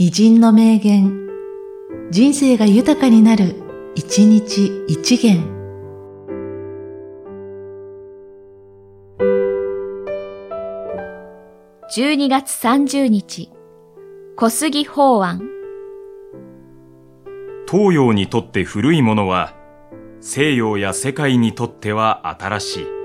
偉人の名言、人生が豊かになる、一日一元。12月30日、小杉法案。東洋にとって古いものは、西洋や世界にとっては新しい。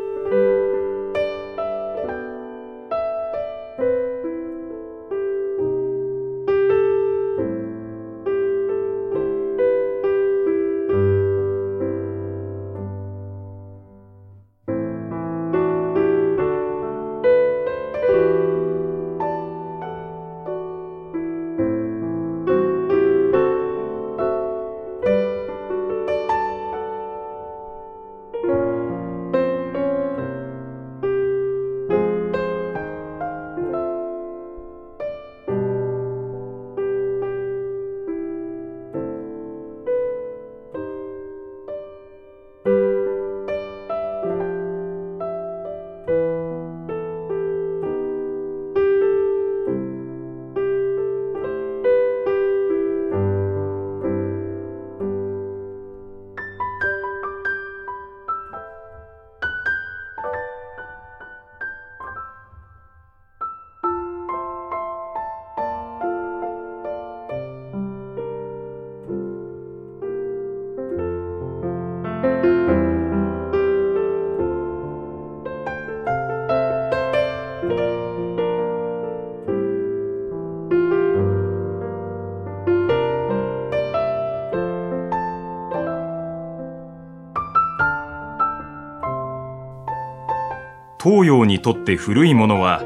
東洋にとって古いものは、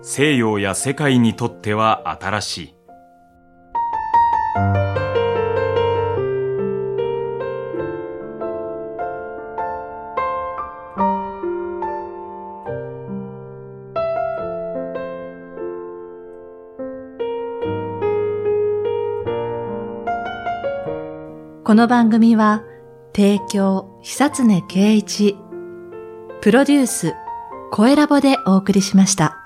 西洋や世界にとっては新しい。この番組は、提供、久常圭一、プロデュース、声ラボでお送りしました。